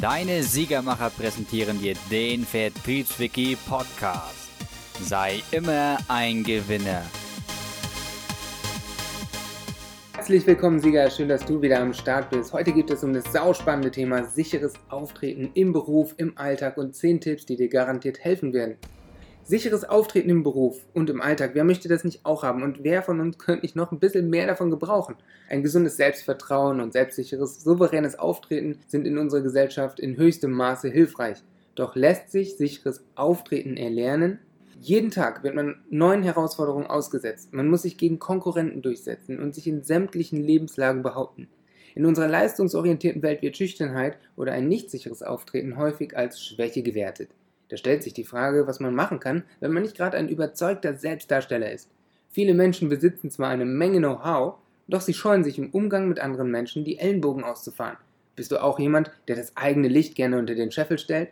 Deine Siegermacher präsentieren dir den Vertriebswiki Podcast. Sei immer ein Gewinner. Herzlich willkommen, Sieger. Schön, dass du wieder am Start bist. Heute geht es um das sauspannende Thema sicheres Auftreten im Beruf, im Alltag und 10 Tipps, die dir garantiert helfen werden. Sicheres Auftreten im Beruf und im Alltag, wer möchte das nicht auch haben und wer von uns könnte nicht noch ein bisschen mehr davon gebrauchen? Ein gesundes Selbstvertrauen und selbstsicheres, souveränes Auftreten sind in unserer Gesellschaft in höchstem Maße hilfreich. Doch lässt sich sicheres Auftreten erlernen? Jeden Tag wird man neuen Herausforderungen ausgesetzt. Man muss sich gegen Konkurrenten durchsetzen und sich in sämtlichen Lebenslagen behaupten. In unserer leistungsorientierten Welt wird Schüchternheit oder ein nicht sicheres Auftreten häufig als Schwäche gewertet. Da stellt sich die Frage, was man machen kann, wenn man nicht gerade ein überzeugter Selbstdarsteller ist. Viele Menschen besitzen zwar eine Menge Know-how, doch sie scheuen sich im Umgang mit anderen Menschen die Ellenbogen auszufahren. Bist du auch jemand, der das eigene Licht gerne unter den Scheffel stellt?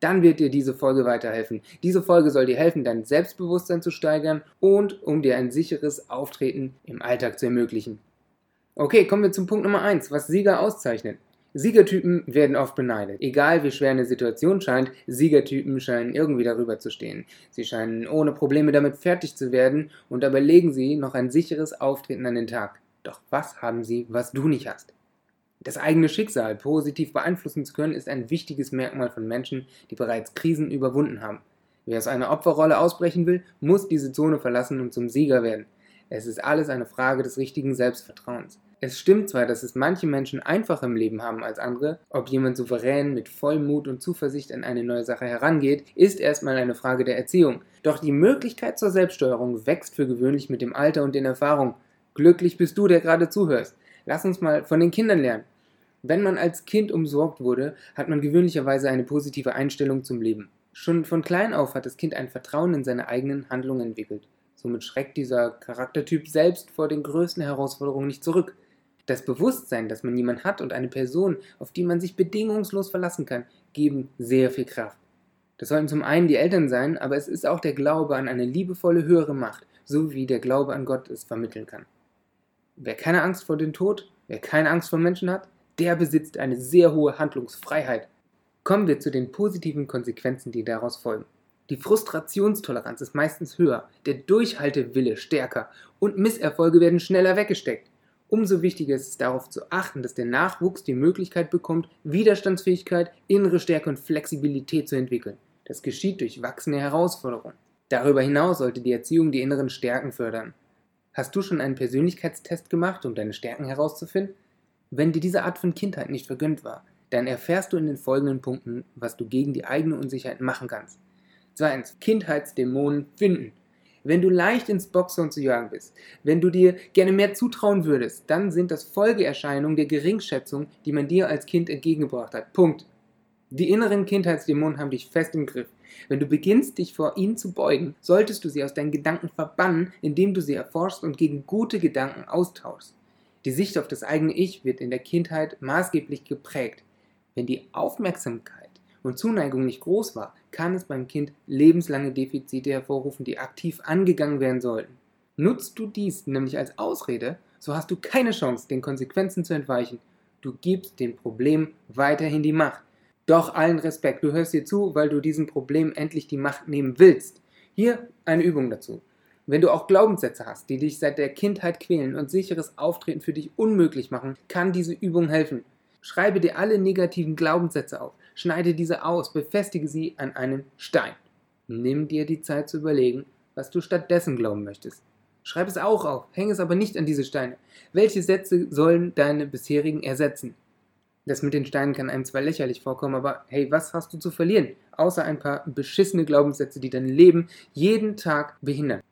Dann wird dir diese Folge weiterhelfen. Diese Folge soll dir helfen, dein Selbstbewusstsein zu steigern und um dir ein sicheres Auftreten im Alltag zu ermöglichen. Okay, kommen wir zum Punkt Nummer 1, was Sieger auszeichnet. Siegertypen werden oft beneidet. Egal wie schwer eine Situation scheint, Siegertypen scheinen irgendwie darüber zu stehen. Sie scheinen ohne Probleme damit fertig zu werden und dabei legen sie noch ein sicheres Auftreten an den Tag. Doch was haben sie, was du nicht hast? Das eigene Schicksal positiv beeinflussen zu können, ist ein wichtiges Merkmal von Menschen, die bereits Krisen überwunden haben. Wer aus einer Opferrolle ausbrechen will, muss diese Zone verlassen und zum Sieger werden. Es ist alles eine Frage des richtigen Selbstvertrauens. Es stimmt zwar, dass es manche Menschen einfacher im Leben haben als andere, ob jemand souverän mit Vollmut und Zuversicht an eine neue Sache herangeht, ist erstmal eine Frage der Erziehung. Doch die Möglichkeit zur Selbststeuerung wächst für gewöhnlich mit dem Alter und den Erfahrungen. Glücklich bist du, der gerade zuhörst. Lass uns mal von den Kindern lernen. Wenn man als Kind umsorgt wurde, hat man gewöhnlicherweise eine positive Einstellung zum Leben. Schon von klein auf hat das Kind ein Vertrauen in seine eigenen Handlungen entwickelt. Somit schreckt dieser Charaktertyp selbst vor den größten Herausforderungen nicht zurück. Das Bewusstsein, dass man jemanden hat und eine Person, auf die man sich bedingungslos verlassen kann, geben sehr viel Kraft. Das sollten zum einen die Eltern sein, aber es ist auch der Glaube an eine liebevolle höhere Macht, so wie der Glaube an Gott es vermitteln kann. Wer keine Angst vor dem Tod, wer keine Angst vor Menschen hat, der besitzt eine sehr hohe Handlungsfreiheit. Kommen wir zu den positiven Konsequenzen, die daraus folgen. Die Frustrationstoleranz ist meistens höher, der Durchhaltewille stärker und Misserfolge werden schneller weggesteckt. Umso wichtiger ist es darauf zu achten, dass der Nachwuchs die Möglichkeit bekommt, Widerstandsfähigkeit, innere Stärke und Flexibilität zu entwickeln. Das geschieht durch wachsende Herausforderungen. Darüber hinaus sollte die Erziehung die inneren Stärken fördern. Hast du schon einen Persönlichkeitstest gemacht, um deine Stärken herauszufinden? Wenn dir diese Art von Kindheit nicht vergönnt war, dann erfährst du in den folgenden Punkten, was du gegen die eigene Unsicherheit machen kannst. Zweitens, Kindheitsdämonen finden. Wenn du leicht ins Boxhorn zu jagen bist, wenn du dir gerne mehr zutrauen würdest, dann sind das Folgeerscheinungen der Geringschätzung, die man dir als Kind entgegengebracht hat. Punkt. Die inneren Kindheitsdämonen haben dich fest im Griff. Wenn du beginnst, dich vor ihnen zu beugen, solltest du sie aus deinen Gedanken verbannen, indem du sie erforschst und gegen gute Gedanken austauschst. Die Sicht auf das eigene Ich wird in der Kindheit maßgeblich geprägt. Wenn die Aufmerksamkeit und Zuneigung nicht groß war, kann es beim Kind lebenslange Defizite hervorrufen, die aktiv angegangen werden sollten. Nutzt du dies nämlich als Ausrede, so hast du keine Chance, den Konsequenzen zu entweichen. Du gibst dem Problem weiterhin die Macht. Doch allen Respekt, du hörst dir zu, weil du diesem Problem endlich die Macht nehmen willst. Hier eine Übung dazu. Wenn du auch Glaubenssätze hast, die dich seit der Kindheit quälen und sicheres Auftreten für dich unmöglich machen, kann diese Übung helfen. Schreibe dir alle negativen Glaubenssätze auf, schneide diese aus, befestige sie an einen Stein. Nimm dir die Zeit zu überlegen, was du stattdessen glauben möchtest. Schreib es auch auf, häng es aber nicht an diese Steine. Welche Sätze sollen deine bisherigen ersetzen? Das mit den Steinen kann einem zwar lächerlich vorkommen, aber hey, was hast du zu verlieren? Außer ein paar beschissene Glaubenssätze, die dein Leben jeden Tag behindern.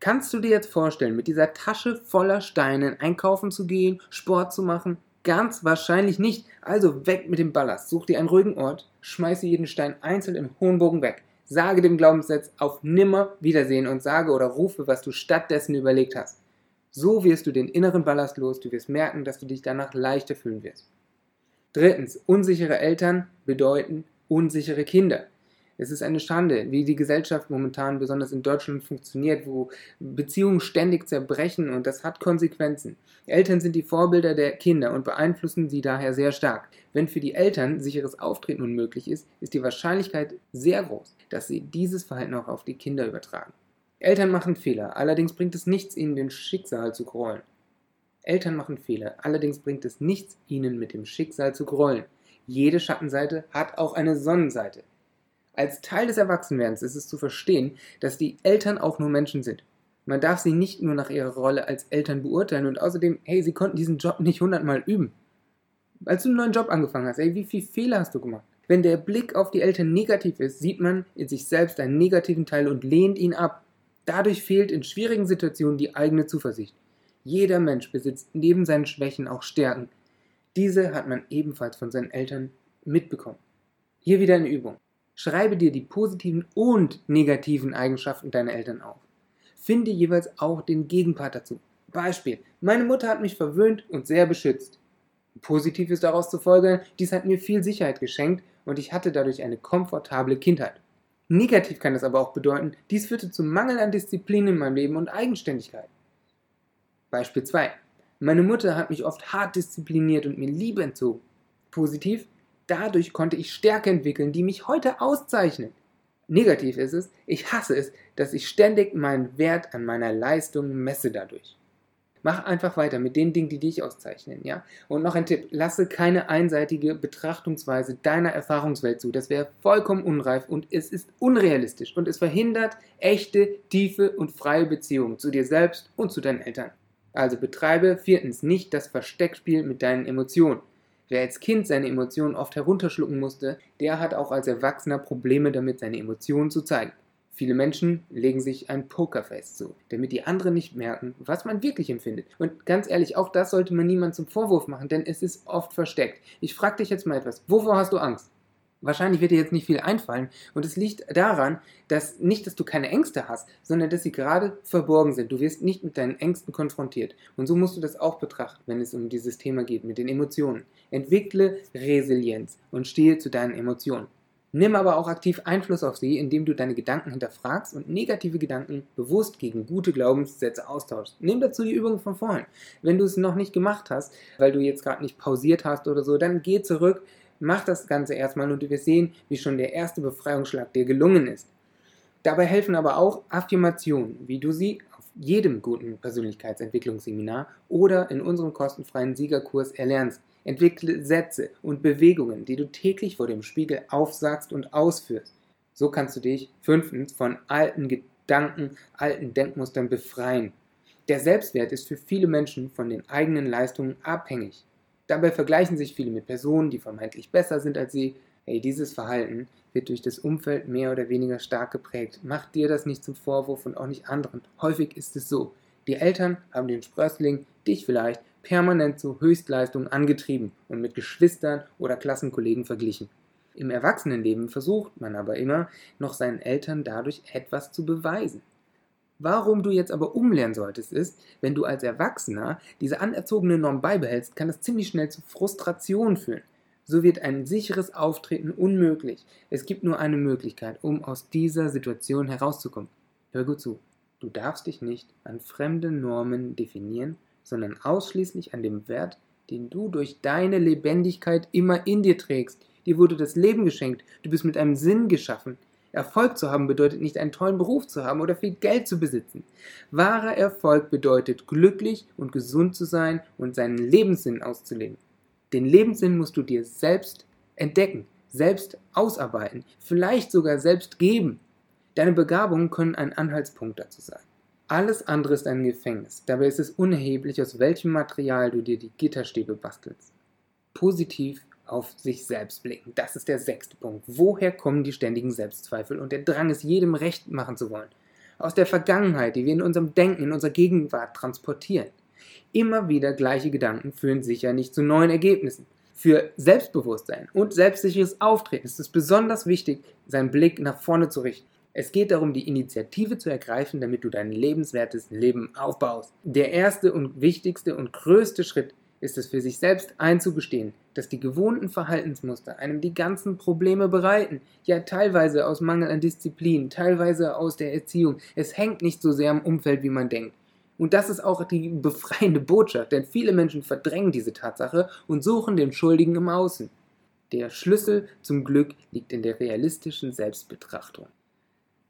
Kannst du dir jetzt vorstellen, mit dieser Tasche voller Steine einkaufen zu gehen, Sport zu machen, Ganz wahrscheinlich nicht. Also weg mit dem Ballast. Such dir einen ruhigen Ort, schmeiße jeden Stein einzeln im hohen Bogen weg. Sage dem Glaubenssatz auf nimmer Wiedersehen und sage oder rufe, was du stattdessen überlegt hast. So wirst du den inneren Ballast los. Du wirst merken, dass du dich danach leichter fühlen wirst. Drittens, unsichere Eltern bedeuten unsichere Kinder. Es ist eine Schande, wie die Gesellschaft momentan besonders in Deutschland funktioniert, wo Beziehungen ständig zerbrechen und das hat Konsequenzen. Eltern sind die Vorbilder der Kinder und beeinflussen sie daher sehr stark. Wenn für die Eltern sicheres Auftreten unmöglich ist, ist die Wahrscheinlichkeit sehr groß, dass sie dieses Verhalten auch auf die Kinder übertragen. Eltern machen Fehler, allerdings bringt es nichts, ihnen den Schicksal zu grollen. Eltern machen Fehler, allerdings bringt es nichts, ihnen mit dem Schicksal zu grollen. Jede Schattenseite hat auch eine Sonnenseite. Als Teil des Erwachsenwerdens ist es zu verstehen, dass die Eltern auch nur Menschen sind. Man darf sie nicht nur nach ihrer Rolle als Eltern beurteilen und außerdem, hey, sie konnten diesen Job nicht hundertmal üben. Als du einen neuen Job angefangen hast, ey, wie viele Fehler hast du gemacht? Wenn der Blick auf die Eltern negativ ist, sieht man in sich selbst einen negativen Teil und lehnt ihn ab. Dadurch fehlt in schwierigen Situationen die eigene Zuversicht. Jeder Mensch besitzt neben seinen Schwächen auch Stärken. Diese hat man ebenfalls von seinen Eltern mitbekommen. Hier wieder eine Übung. Schreibe dir die positiven und negativen Eigenschaften deiner Eltern auf. Finde jeweils auch den Gegenpart dazu. Beispiel. Meine Mutter hat mich verwöhnt und sehr beschützt. Positiv ist daraus zu folgern, dies hat mir viel Sicherheit geschenkt und ich hatte dadurch eine komfortable Kindheit. Negativ kann es aber auch bedeuten, dies führte zum Mangel an Disziplin in meinem Leben und Eigenständigkeit. Beispiel 2. Meine Mutter hat mich oft hart diszipliniert und mir Liebe entzogen. Positiv, dadurch konnte ich Stärke entwickeln, die mich heute auszeichnen. Negativ ist es, ich hasse es, dass ich ständig meinen Wert an meiner Leistung messe dadurch. Mach einfach weiter mit den Dingen, die dich auszeichnen, ja? Und noch ein Tipp, lasse keine einseitige Betrachtungsweise deiner Erfahrungswelt zu. Das wäre vollkommen unreif und es ist unrealistisch und es verhindert echte, tiefe und freie Beziehungen zu dir selbst und zu deinen Eltern. Also betreibe viertens nicht das Versteckspiel mit deinen Emotionen. Wer als Kind seine Emotionen oft herunterschlucken musste, der hat auch als Erwachsener Probleme damit, seine Emotionen zu zeigen. Viele Menschen legen sich ein Pokerface zu, damit die anderen nicht merken, was man wirklich empfindet. Und ganz ehrlich, auch das sollte man niemand zum Vorwurf machen, denn es ist oft versteckt. Ich frage dich jetzt mal etwas. Wovor hast du Angst? Wahrscheinlich wird dir jetzt nicht viel einfallen und es liegt daran, dass nicht, dass du keine Ängste hast, sondern dass sie gerade verborgen sind. Du wirst nicht mit deinen Ängsten konfrontiert. Und so musst du das auch betrachten, wenn es um dieses Thema geht, mit den Emotionen. Entwickle Resilienz und stehe zu deinen Emotionen. Nimm aber auch aktiv Einfluss auf sie, indem du deine Gedanken hinterfragst und negative Gedanken bewusst gegen gute Glaubenssätze austauschst. Nimm dazu die Übung von vorhin. Wenn du es noch nicht gemacht hast, weil du jetzt gerade nicht pausiert hast oder so, dann geh zurück, Mach das Ganze erstmal und wirst sehen, wie schon der erste Befreiungsschlag dir gelungen ist. Dabei helfen aber auch Affirmationen, wie du sie auf jedem guten Persönlichkeitsentwicklungsseminar oder in unserem kostenfreien Siegerkurs erlernst. Entwickle Sätze und Bewegungen, die du täglich vor dem Spiegel aufsagst und ausführst. So kannst du dich fünftens von alten Gedanken, alten Denkmustern befreien. Der Selbstwert ist für viele Menschen von den eigenen Leistungen abhängig. Dabei vergleichen sich viele mit Personen, die vermeintlich besser sind als sie. Hey, dieses Verhalten wird durch das Umfeld mehr oder weniger stark geprägt. Mach dir das nicht zum Vorwurf und auch nicht anderen. Häufig ist es so. Die Eltern haben den Sprössling, dich vielleicht, permanent zu Höchstleistungen angetrieben und mit Geschwistern oder Klassenkollegen verglichen. Im Erwachsenenleben versucht man aber immer, noch seinen Eltern dadurch etwas zu beweisen. Warum du jetzt aber umlernen solltest, ist, wenn du als Erwachsener diese anerzogene Norm beibehältst, kann das ziemlich schnell zu Frustration führen. So wird ein sicheres Auftreten unmöglich. Es gibt nur eine Möglichkeit, um aus dieser Situation herauszukommen. Hör gut zu. Du darfst dich nicht an fremde Normen definieren, sondern ausschließlich an dem Wert, den du durch deine Lebendigkeit immer in dir trägst. Dir wurde das Leben geschenkt. Du bist mit einem Sinn geschaffen. Erfolg zu haben bedeutet nicht einen tollen Beruf zu haben oder viel Geld zu besitzen. Wahrer Erfolg bedeutet glücklich und gesund zu sein und seinen Lebenssinn auszuleben. Den Lebenssinn musst du dir selbst entdecken, selbst ausarbeiten, vielleicht sogar selbst geben. Deine Begabungen können ein Anhaltspunkt dazu sein. Alles andere ist ein Gefängnis. Dabei ist es unerheblich, aus welchem Material du dir die Gitterstäbe bastelst. Positiv auf sich selbst blicken. Das ist der sechste Punkt. Woher kommen die ständigen Selbstzweifel und der Drang, es jedem recht machen zu wollen? Aus der Vergangenheit, die wir in unserem Denken, in unserer Gegenwart transportieren. Immer wieder gleiche Gedanken führen sicher nicht zu neuen Ergebnissen. Für Selbstbewusstsein und selbstsicheres Auftreten ist es besonders wichtig, seinen Blick nach vorne zu richten. Es geht darum, die Initiative zu ergreifen, damit du dein lebenswertes Leben aufbaust. Der erste und wichtigste und größte Schritt ist es für sich selbst einzugestehen, dass die gewohnten Verhaltensmuster einem die ganzen Probleme bereiten, ja teilweise aus Mangel an Disziplin, teilweise aus der Erziehung. Es hängt nicht so sehr am Umfeld, wie man denkt. Und das ist auch die befreiende Botschaft, denn viele Menschen verdrängen diese Tatsache und suchen den Schuldigen im Außen. Der Schlüssel zum Glück liegt in der realistischen Selbstbetrachtung.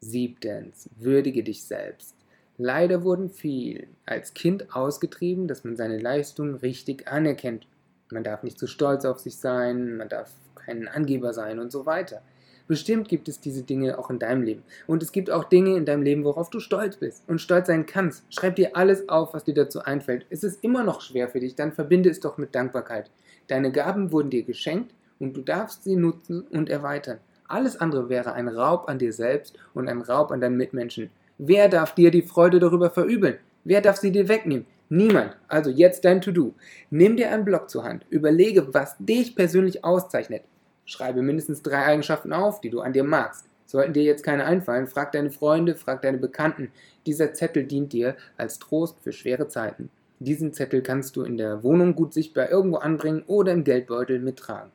Siebtens, würdige dich selbst. Leider wurden vielen als Kind ausgetrieben, dass man seine Leistung richtig anerkennt. Man darf nicht zu stolz auf sich sein, man darf kein Angeber sein und so weiter. Bestimmt gibt es diese Dinge auch in deinem Leben. Und es gibt auch Dinge in deinem Leben, worauf du stolz bist und stolz sein kannst. Schreib dir alles auf, was dir dazu einfällt. Ist es immer noch schwer für dich, dann verbinde es doch mit Dankbarkeit. Deine Gaben wurden dir geschenkt und du darfst sie nutzen und erweitern. Alles andere wäre ein Raub an dir selbst und ein Raub an deinen Mitmenschen. Wer darf dir die Freude darüber verübeln? Wer darf sie dir wegnehmen? Niemand. Also jetzt dein To-Do. Nimm dir einen Block zur Hand. Überlege, was dich persönlich auszeichnet. Schreibe mindestens drei Eigenschaften auf, die du an dir magst. Sollten dir jetzt keine einfallen, frag deine Freunde, frag deine Bekannten. Dieser Zettel dient dir als Trost für schwere Zeiten. Diesen Zettel kannst du in der Wohnung gut sichtbar irgendwo anbringen oder im Geldbeutel mittragen.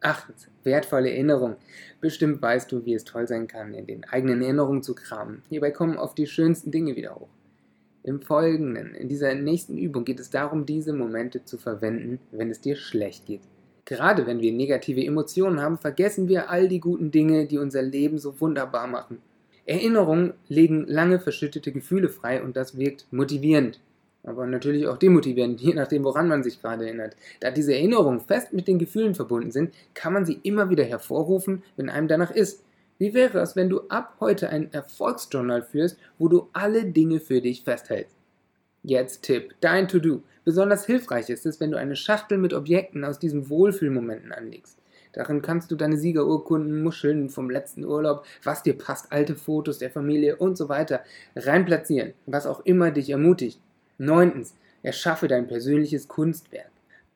Achtens, wertvolle Erinnerung. Bestimmt weißt du, wie es toll sein kann, in den eigenen Erinnerungen zu kramen. Hierbei kommen oft die schönsten Dinge wieder hoch. Im Folgenden, in dieser nächsten Übung geht es darum, diese Momente zu verwenden, wenn es dir schlecht geht. Gerade wenn wir negative Emotionen haben, vergessen wir all die guten Dinge, die unser Leben so wunderbar machen. Erinnerungen legen lange verschüttete Gefühle frei und das wirkt motivierend aber natürlich auch demotivierend, je nachdem, woran man sich gerade erinnert. Da diese Erinnerungen fest mit den Gefühlen verbunden sind, kann man sie immer wieder hervorrufen, wenn einem danach ist. Wie wäre es, wenn du ab heute ein Erfolgsjournal führst, wo du alle Dinge für dich festhältst? Jetzt Tipp, dein To-Do. Besonders hilfreich ist es, wenn du eine Schachtel mit Objekten aus diesen Wohlfühlmomenten anlegst. Darin kannst du deine Siegerurkunden, Muscheln vom letzten Urlaub, was dir passt, alte Fotos der Familie und so weiter reinplatzieren, was auch immer dich ermutigt. Neuntens, erschaffe dein persönliches Kunstwerk.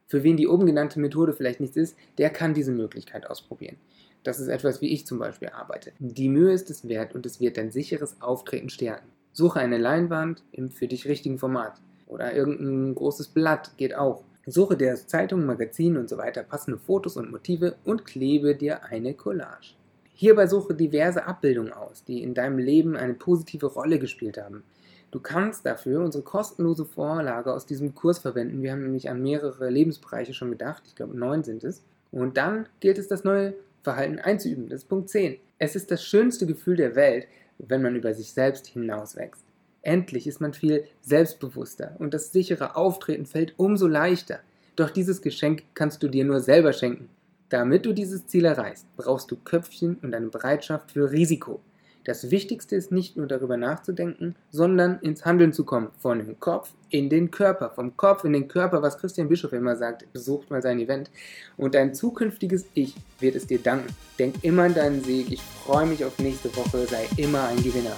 Für wen die oben genannte Methode vielleicht nichts ist, der kann diese Möglichkeit ausprobieren. Das ist etwas, wie ich zum Beispiel arbeite. Die Mühe ist es wert und es wird dein sicheres Auftreten stärken. Suche eine Leinwand im für dich richtigen Format. Oder irgendein großes Blatt geht auch. Suche dir aus Zeitungen, Magazinen und so weiter passende Fotos und Motive und klebe dir eine Collage. Hierbei suche diverse Abbildungen aus, die in deinem Leben eine positive Rolle gespielt haben. Du kannst dafür unsere kostenlose Vorlage aus diesem Kurs verwenden. Wir haben nämlich an mehrere Lebensbereiche schon gedacht. Ich glaube, neun sind es. Und dann gilt es, das neue Verhalten einzuüben. Das ist Punkt 10. Es ist das schönste Gefühl der Welt, wenn man über sich selbst hinauswächst. Endlich ist man viel selbstbewusster und das sichere Auftreten fällt umso leichter. Doch dieses Geschenk kannst du dir nur selber schenken. Damit du dieses Ziel erreichst, brauchst du Köpfchen und eine Bereitschaft für Risiko. Das Wichtigste ist nicht nur darüber nachzudenken, sondern ins Handeln zu kommen. Von dem Kopf in den Körper. Vom Kopf in den Körper, was Christian Bischof immer sagt. Besucht mal sein Event. Und dein zukünftiges Ich wird es dir danken. Denk immer an deinen Sieg. Ich freue mich auf nächste Woche. Sei immer ein Gewinner.